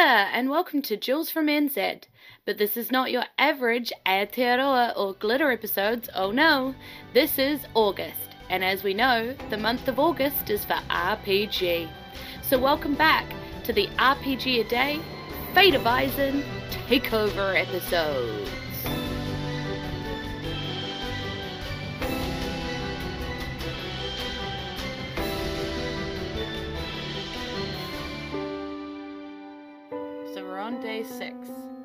and welcome to Jules from NZ. But this is not your average Aotearoa or glitter episodes, oh no. This is August, and as we know, the month of August is for RPG. So welcome back to the RPG A Day Fate Eisen Takeover episodes. Six,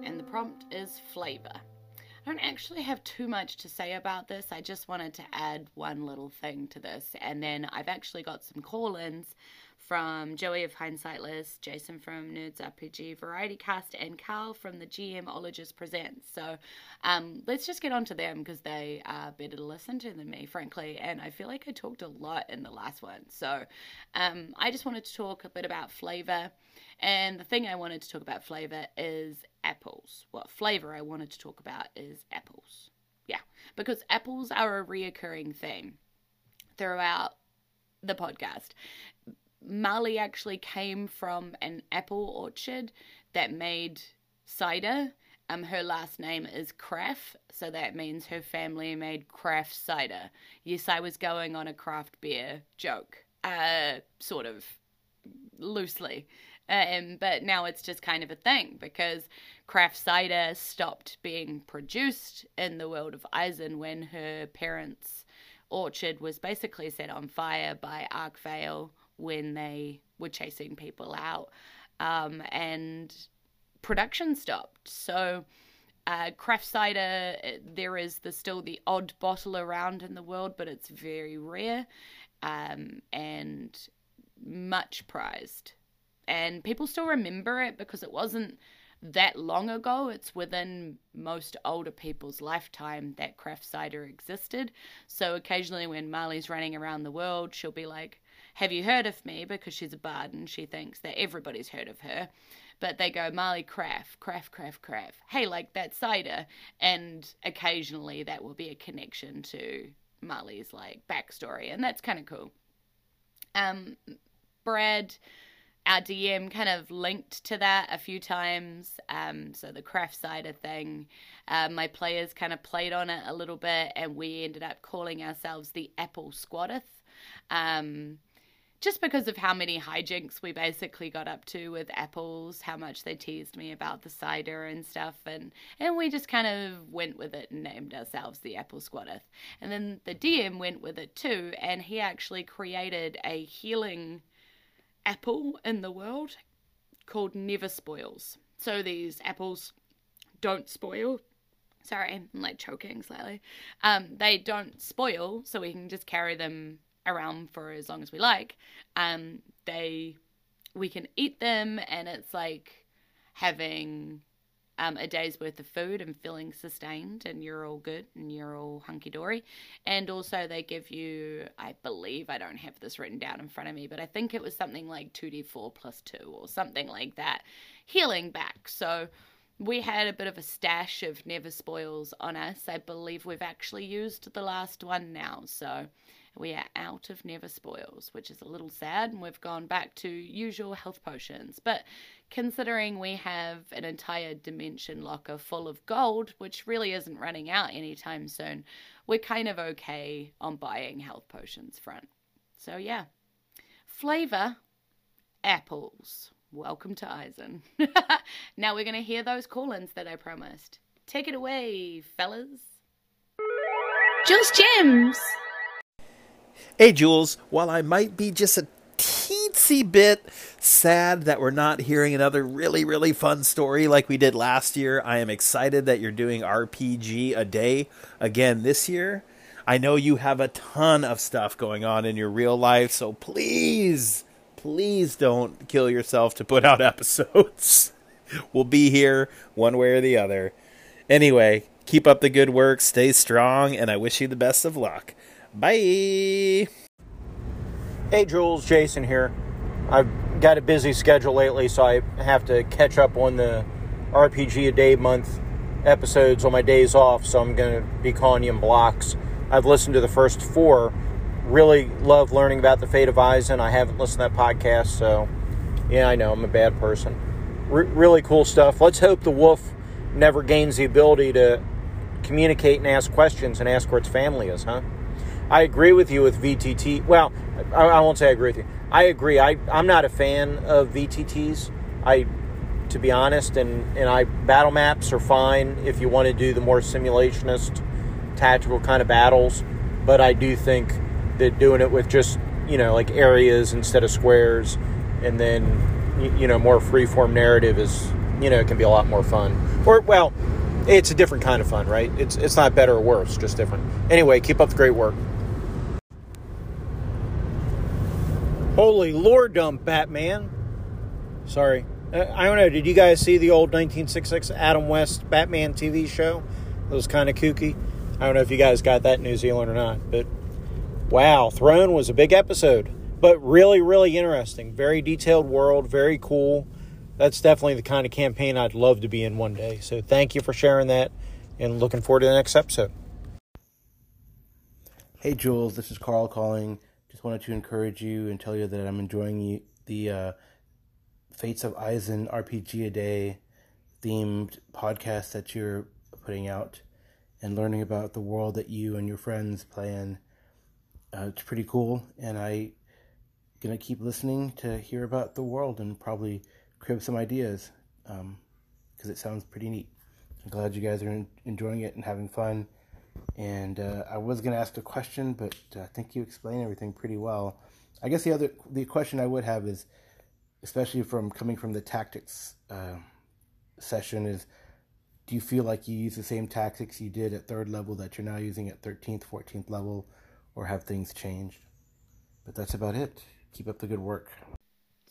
and the prompt is flavor. I don't actually have too much to say about this. I just wanted to add one little thing to this. And then I've actually got some call ins from Joey of Hindsightless, Jason from Nerds RPG Variety Cast, and Carl from the GMologist Presents. So um, let's just get on to them because they are better to listen to than me, frankly. And I feel like I talked a lot in the last one. So um, I just wanted to talk a bit about flavor. And the thing I wanted to talk about flavor is apples. What flavor I wanted to talk about is apples. Yeah, because apples are a reoccurring theme throughout the podcast. Marley actually came from an apple orchard that made cider. Um, her last name is Craft, so that means her family made craft cider. Yes, I was going on a craft beer joke, uh, sort of loosely. Um, but now it's just kind of a thing because craft cider stopped being produced in the world of Eisen when her parents' orchard was basically set on fire by Arkvale when they were chasing people out. Um, and production stopped. So, uh, craft cider, there is the, still the odd bottle around in the world, but it's very rare um, and much prized and people still remember it because it wasn't that long ago. It's within most older people's lifetime that craft cider existed. So occasionally, when Marley's running around the world, she'll be like, Have you heard of me? Because she's a bard and she thinks that everybody's heard of her. But they go, Marley craft, craft, craft, craft. Hey, like that cider. And occasionally, that will be a connection to Marley's like backstory. And that's kind of cool. Um, Brad our DM kind of linked to that a few times. Um, so the craft cider thing, uh, my players kind of played on it a little bit, and we ended up calling ourselves the Apple Squatteth. Um, just because of how many hijinks we basically got up to with apples, how much they teased me about the cider and stuff, and and we just kind of went with it and named ourselves the Apple Squatteth. And then the DM went with it too, and he actually created a healing apple in the world called Never Spoils. So these apples don't spoil. Sorry, I'm like choking slightly. Um, they don't spoil, so we can just carry them around for as long as we like. Um, they, we can eat them, and it's like having um, a day's worth of food and feeling sustained, and you're all good and you're all hunky dory. And also, they give you, I believe, I don't have this written down in front of me, but I think it was something like 2d4 plus 2 or something like that, healing back. So, we had a bit of a stash of never spoils on us. I believe we've actually used the last one now. So, we are out of never spoils, which is a little sad, and we've gone back to usual health potions. But considering we have an entire dimension locker full of gold, which really isn't running out anytime soon, we're kind of okay on buying health potions front. So yeah. Flavor apples. Welcome to Eisen. now we're going to hear those call ins that I promised. Take it away, fellas. Jules Gems. Hey, Jules, while I might be just a teensy bit sad that we're not hearing another really, really fun story like we did last year, I am excited that you're doing RPG a day again this year. I know you have a ton of stuff going on in your real life, so please, please don't kill yourself to put out episodes. we'll be here one way or the other. Anyway, keep up the good work, stay strong, and I wish you the best of luck. Bye. Hey, Jules, Jason here. I've got a busy schedule lately, so I have to catch up on the RPG a day month episodes on my days off, so I'm going to be calling you in blocks. I've listened to the first four. Really love learning about the fate of Eisen. I haven't listened to that podcast, so yeah, I know I'm a bad person. really cool stuff. Let's hope the wolf never gains the ability to communicate and ask questions and ask where its family is, huh? I agree with you with VTT. Well, I, I won't say I agree with you. I agree. I, I'm not a fan of VTTs. I, to be honest, and, and I battle maps are fine if you want to do the more simulationist, tactical kind of battles. But I do think that doing it with just you know like areas instead of squares, and then you, know more freeform narrative is you know it can be a lot more fun. Or well, it's a different kind of fun, right? It's it's not better or worse, just different. Anyway, keep up the great work. Holy Lord, dump Batman. Sorry. Uh, I don't know. Did you guys see the old 1966 Adam West Batman TV show? It was kind of kooky. I don't know if you guys got that in New Zealand or not, but wow, Throne was a big episode, but really, really interesting. Very detailed world, very cool that's definitely the kind of campaign I'd love to be in one day. So thank you for sharing that and looking forward to the next episode. Hey Jules, this is Carl calling. Just wanted to encourage you and tell you that I'm enjoying the uh, Fates of Eisen RPG a Day themed podcast that you're putting out and learning about the world that you and your friends play in. Uh, it's pretty cool, and I gonna keep listening to hear about the world and probably crib some ideas because um, it sounds pretty neat. I'm glad you guys are enjoying it and having fun. And uh, I was going to ask a question, but uh, I think you explained everything pretty well. I guess the other the question I would have is, especially from coming from the tactics uh, session, is do you feel like you use the same tactics you did at third level that you're now using at 13th, 14th level, or have things changed? But that's about it. Keep up the good work.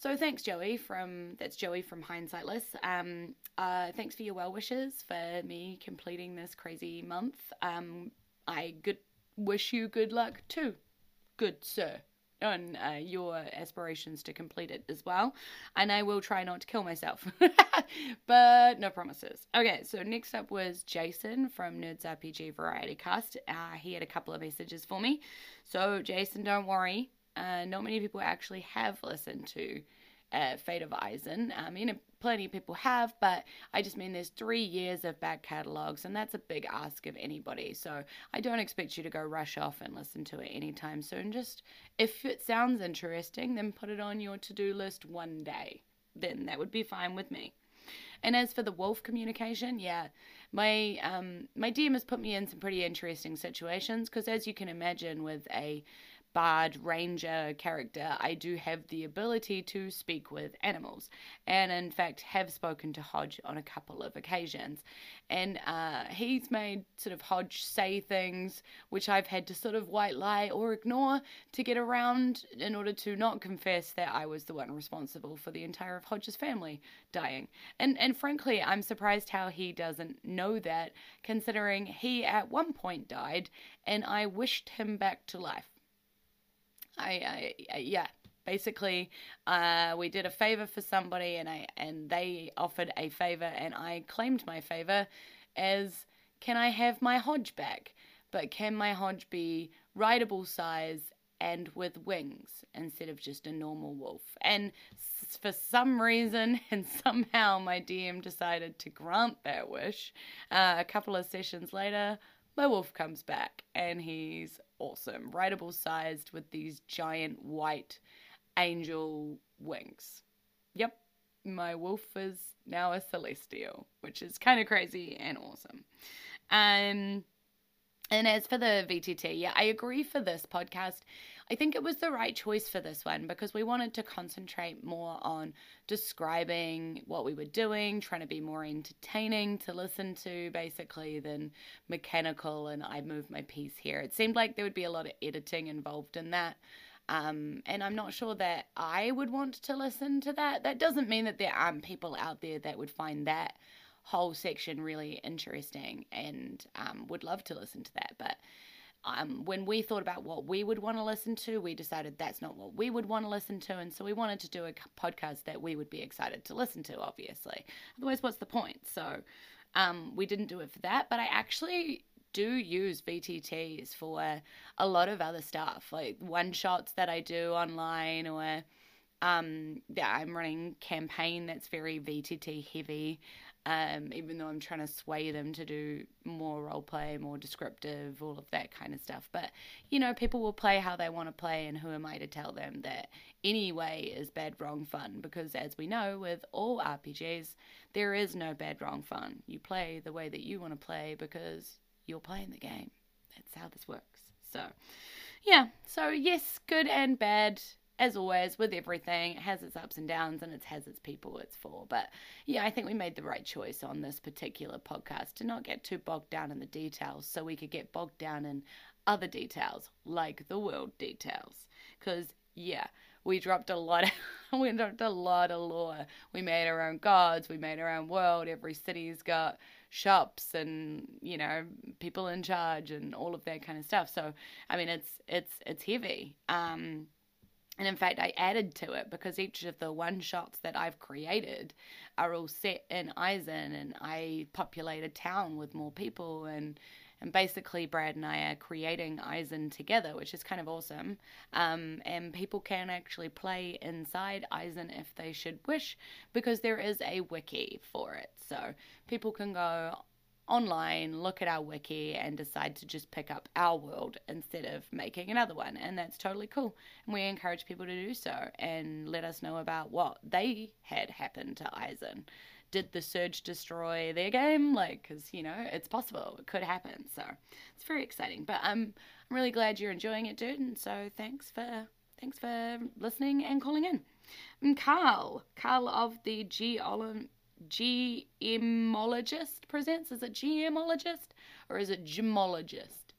So thanks, Joey. From that's Joey from Hindsightless. Um, uh, thanks for your well wishes for me completing this crazy month. Um, I good wish you good luck too, good sir, on uh, your aspirations to complete it as well. And I will try not to kill myself, but no promises. Okay, so next up was Jason from Nerds RPG Variety Cast. Uh, he had a couple of messages for me. So Jason, don't worry uh, not many people actually have listened to uh, Fate of Eisen. I mean, plenty of people have, but I just mean there's three years of back catalogs, and that's a big ask of anybody. So I don't expect you to go rush off and listen to it anytime soon. Just if it sounds interesting, then put it on your to do list one day. Then that would be fine with me. And as for the wolf communication, yeah, my um my DM has put me in some pretty interesting situations because as you can imagine, with a bard ranger character, I do have the ability to speak with animals, and in fact have spoken to Hodge on a couple of occasions. And uh, he's made sort of Hodge say things which I've had to sort of white lie or ignore to get around in order to not confess that I was the one responsible for the entire of Hodge's family dying. And and frankly, I'm surprised how he doesn't know that, considering he at one point died, and I wished him back to life. I, I, yeah, basically uh, we did a favor for somebody and I and they offered a favor and I claimed my favor as can I have my Hodge back? But can my Hodge be rideable size and with wings instead of just a normal wolf? And for some reason and somehow my DM decided to grant that wish. Uh, a couple of sessions later, my wolf comes back and he's awesome, rideable sized with these giant white angel wings. Yep, my wolf is now a celestial, which is kind of crazy and awesome. Um, and as for the VTT, yeah, I agree for this podcast. I think it was the right choice for this one because we wanted to concentrate more on describing what we were doing, trying to be more entertaining to listen to, basically, than mechanical. And I moved my piece here. It seemed like there would be a lot of editing involved in that. Um, and I'm not sure that I would want to listen to that. That doesn't mean that there aren't people out there that would find that whole section really interesting and um, would love to listen to that. But um, when we thought about what we would want to listen to, we decided that's not what we would want to listen to. And so we wanted to do a podcast that we would be excited to listen to, obviously. Otherwise, what's the point? So um, we didn't do it for that. But I actually do use VTTs for a lot of other stuff, like one shots that I do online or Um, yeah, I'm running campaign that's very VTT heavy. Um, even though I'm trying to sway them to do more role play, more descriptive, all of that kind of stuff. But you know, people will play how they want to play, and who am I to tell them that any way is bad, wrong, fun? Because as we know, with all RPGs, there is no bad, wrong, fun. You play the way that you want to play because you're playing the game. That's how this works. So, yeah. So yes, good and bad as always with everything, it has its ups and downs and it has its people it's for. But yeah, I think we made the right choice on this particular podcast to not get too bogged down in the details so we could get bogged down in other details like the world details. Because yeah, we dropped a lot of, we dropped a lot of lore. We made our own gods, we made our own world. Every city's got shops and you know people in charge and all of that kind of stuff. So I mean, it's it's it's heavy. Um, and in fact, I added to it because each of the one shots that I've created are all set in Eisen, and I populate a town with more people. And, and basically, Brad and I are creating Eisen together, which is kind of awesome. Um, and people can actually play inside Eisen if they should wish, because there is a wiki for it. So people can go online, look at our wiki, and decide to just pick up our world instead of making another one. And that's totally cool. And we encourage people to do so and let us know about what they had happened to Eisen. Did the Surge destroy their game? Like, because, you know, it's possible. It could happen. So it's very exciting. But I'm, I'm really glad you're enjoying it, dude. And so thanks for. Thanks for listening and calling in. And Carl, Carl of the G. Olin GMologist presents. Is it GMologist or is it gemologist?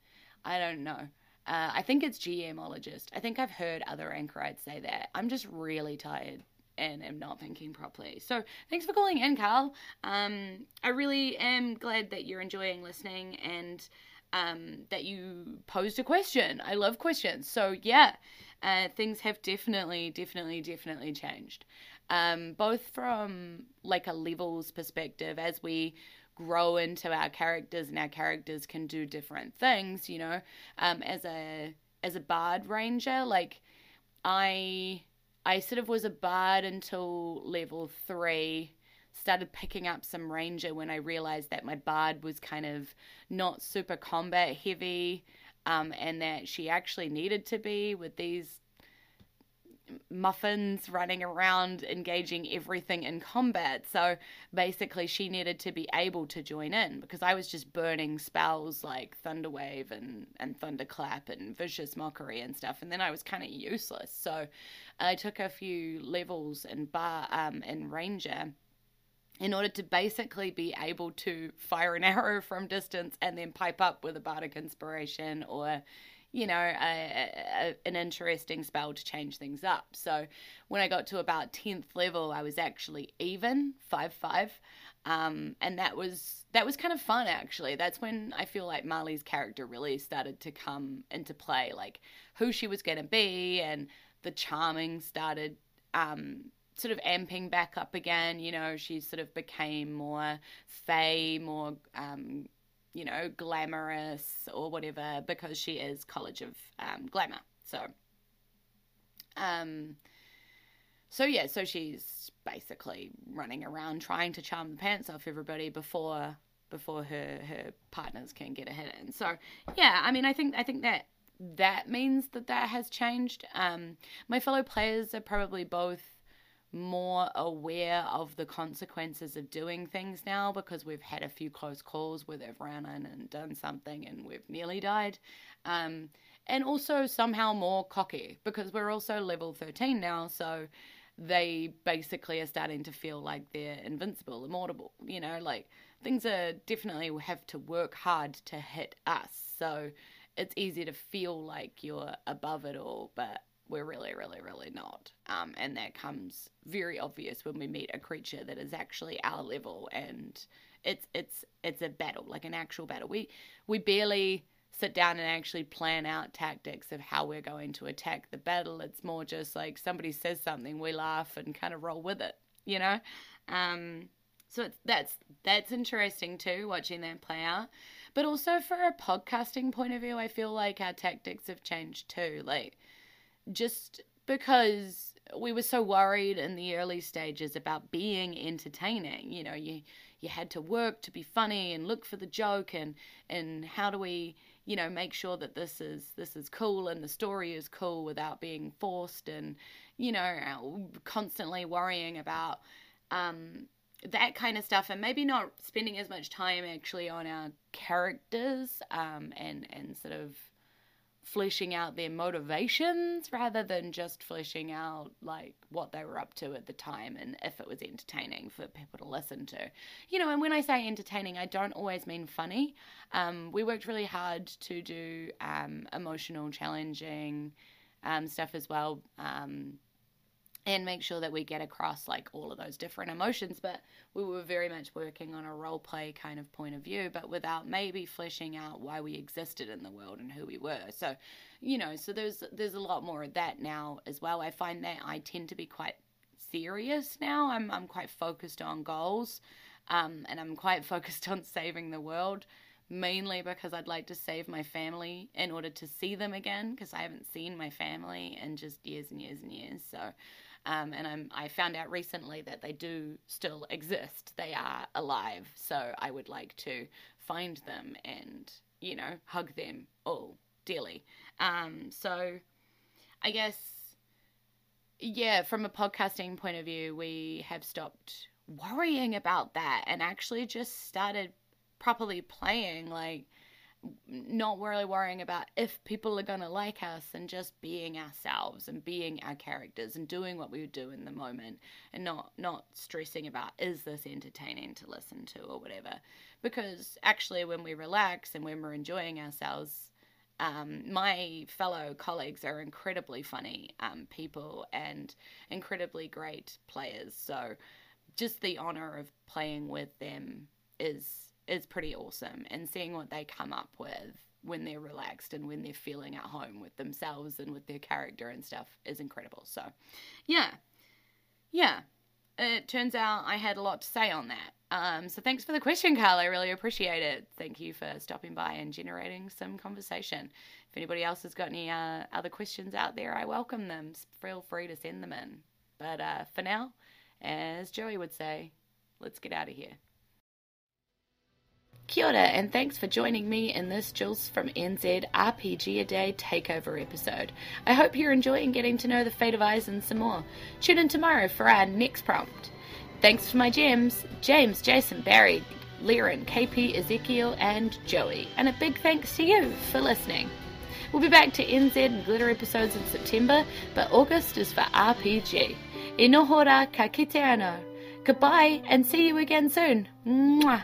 I don't know. Uh, I think it's GMologist. I think I've heard other anchorites say that. I'm just really tired and am not thinking properly. So thanks for calling in, Carl. Um, I really am glad that you're enjoying listening and um, that you posed a question. I love questions. So yeah, uh, things have definitely, definitely, definitely changed um, both from like a levels perspective as we grow into our characters and our characters can do different things you know? Um, as a as a bard ranger like i i sort of was a bard until level three started picking up some ranger when i realized that my bard was kind of not super combat heavy um, and that she actually needed to be with these muffins running around engaging everything in combat. So basically, she needed to be able to join in because I was just burning spells like Thunderwave and, and Thunderclap and Vicious Mockery and stuff, and then I was kind of useless. So I took a few levels in bar um, in Ranger in order to basically be able to fire an arrow from distance and then pipe up with a bardic inspiration or you know, a, a, an interesting spell to change things up. So when I got to about 10th level, I was actually even 5 5. Um, and that was that was kind of fun actually. That's when I feel like Marley's character really started to come into play, like who she was going to be, and the charming started um, sort of amping back up again. You know, she sort of became more fey, more um, you know, glamorous or whatever because she is College of um, Glamour. So, um, so yeah, so she's basically running around trying to charm the pants off everybody before before her her partners can get a hit in. So yeah, I mean, I think I think that that means that that has changed. Um, my fellow players are probably both more aware of the consequences of doing things now because we've had a few close calls where they've run in and done something and we've nearly died. Um, and also somehow more cocky because we're also level 13 now, so they basically are starting to feel like they're invincible, immortal. You know, like things are definitely have to work hard to hit us. So it's easy to feel like you're above it all, but we're really, really, really not. Um, and that comes very obvious when we meet a creature that is actually our level, and it's it's it's a battle, like an actual battle. We we barely sit down and actually plan out tactics of how we're going to attack the battle. It's more just like somebody says something, we laugh and kind of roll with it, you know. Um, so it's, that's that's interesting too, watching that play out. But also for a podcasting point of view, I feel like our tactics have changed too. Like just because we were so worried in the early stages about being entertaining. You know, you you had to work to be funny and look for the joke and and how do we you know make sure that this is this is cool and the story is cool without being forced and you know constantly worrying about um, that kind of stuff and maybe not spending as much time actually on our characters um, and and sort of fleshing out their motivations rather than just fleshing out like what they were up to at the time and if it was entertaining for people to listen to. You know, and when I say entertaining, I don't always mean funny. Um, we worked really hard to do um, emotional, challenging um, stuff as well. And make sure that we get across like all of those different emotions. But we were very much working on a role play kind of point of view, but without maybe fleshing out why we existed in the world and who we were. So, you know, so there's there's a lot more of that now as well. I find that I tend to be quite serious now. I'm I'm quite focused on goals, um, and I'm quite focused on saving the world. Mainly because I'd like to save my family in order to see them again, because I haven't seen my family in just years and years and years. So, um, and I'm, I found out recently that they do still exist. They are alive. So I would like to find them and, you know, hug them all dearly. Um, so I guess, yeah, from a podcasting point of view, we have stopped worrying about that and actually just started properly playing like not really worrying about if people are going to like us and just being ourselves and being our characters and doing what we would do in the moment and not not stressing about is this entertaining to listen to or whatever. Because actually when we relax and when we're enjoying ourselves um, my fellow colleagues are incredibly funny um, people and incredibly great players. So just the honor of playing with them is is pretty awesome and seeing what they come up with when they're relaxed and when they're feeling at home with themselves and with their character and stuff is incredible. So, yeah. Yeah. It turns out I had a lot to say on that. Um, so thanks for the question, Carl. I really appreciate it. Thank you for stopping by and generating some conversation. If anybody else has got any uh, other questions out there, I welcome them. Feel free to send them in. But uh, for now, as Joey would say, let's get out of here. Kia ora, and thanks for joining me in this Jules from NZ RPG A Day takeover episode. I hope you're enjoying getting to know the fate of Eisen some more. Tune in tomorrow for our next prompt. Thanks for my gems, James, Jason, Barry, Liren, KP, Ezekiel, and Joey. And a big thanks to you for listening. We'll be back to NZ and Glitter episodes in September, but August is for RPG. Inohora ka kite anō. Goodbye, and see you again soon. Mwah.